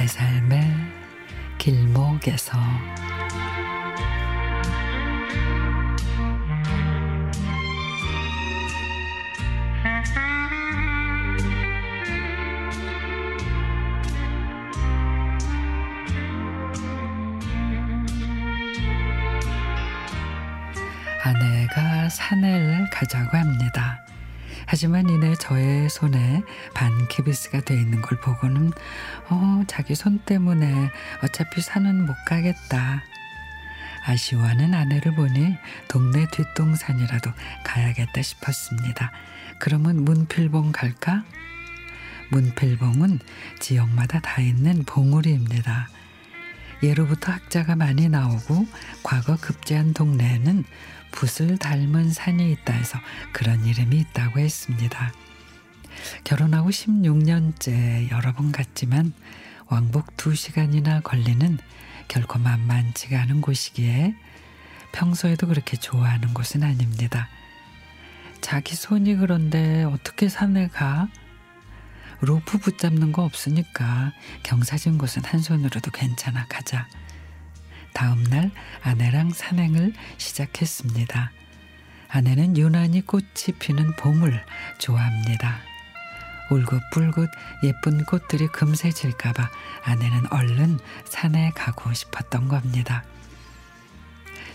내 삶의 길목에서 아내가 사내를 가자고 합니다. 하지만 이내 저의 손에 반키비스가 돼 있는 걸 보고는 어 자기 손 때문에 어차피 산은 못 가겠다. 아쉬워하는 아내를 보니 동네 뒷동산이라도 가야겠다 싶었습니다. 그러면 문필봉 갈까? 문필봉은 지역마다 다 있는 봉우리입니다. 예로부터 학자가 많이 나오고 과거 급제한 동네에는 붓을 닮은 산이 있다 해서 그런 이름이 있다고 했습니다. 결혼하고 16년째 여러 번 갔지만 왕복 2시간이나 걸리는 결코 만만치가 않은 곳이기에 평소에도 그렇게 좋아하는 곳은 아닙니다. 자기 손이 그런데 어떻게 산에 가? 로프 붙잡는 거 없으니까 경사진 곳은 한 손으로도 괜찮아 가자. 다음 날 아내랑 산행을 시작했습니다. 아내는 유난히 꽃이 피는 봄을 좋아합니다. 울긋불긋 예쁜 꽃들이 금세 질까봐 아내는 얼른 산에 가고 싶었던 겁니다.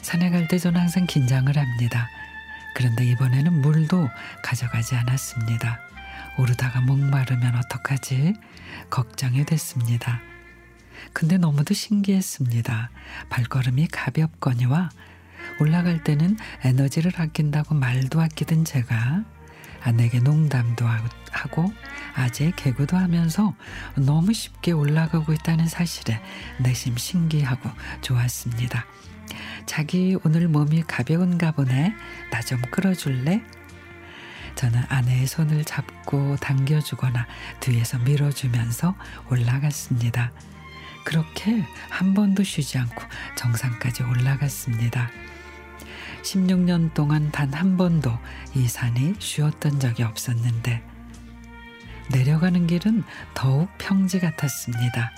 산에 갈 때 저는 항상 긴장을 합니다. 그런데 이번에는 물도 가져가지 않았습니다. 오르다가 목마르면 어떡하지? 걱정이 됐습니다. 근데 너무도 신기했습니다. 발걸음이 가볍거니와 올라갈 때는 에너지를 아낀다고 말도 아끼던 제가 아내에게 농담도 하고 아재 개그도 하면서 너무 쉽게 올라가고 있다는 사실에 내심 신기하고 좋았습니다. 자기 오늘 몸이 가벼운가 보네. 나 좀 끌어줄래? 저는 아내의 손을 잡고 당겨주거나 뒤에서 밀어주면서 올라갔습니다. 그렇게 한 번도 쉬지 않고 정상까지 올라갔습니다. 16년 동안 단 한 번도 이 산이 쉬었던 적이 없었는데 내려가는 길은 더욱 평지 같았습니다.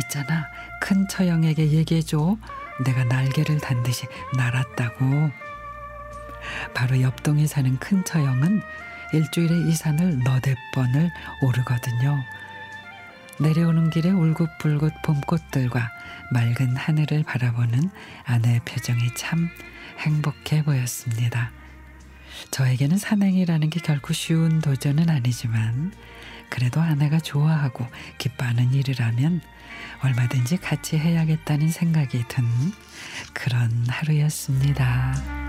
있잖아, 큰 처형에게 얘기해줘. 내가 날개를 단 듯이 날았다고. 바로 옆동에 사는 큰 처형은 일주일에 이 산을 너댓 번을 오르거든요. 내려오는 길에 울긋불긋 봄꽃들과 맑은 하늘을 바라보는 아내의 표정이 참 행복해 보였습니다. 저에게는 산행이라는 게 결코 쉬운 도전은 아니지만 그래도 아내가 좋아하고 기뻐하는 일이라면 얼마든지 같이 해야겠다는 생각이 든 그런 하루였습니다.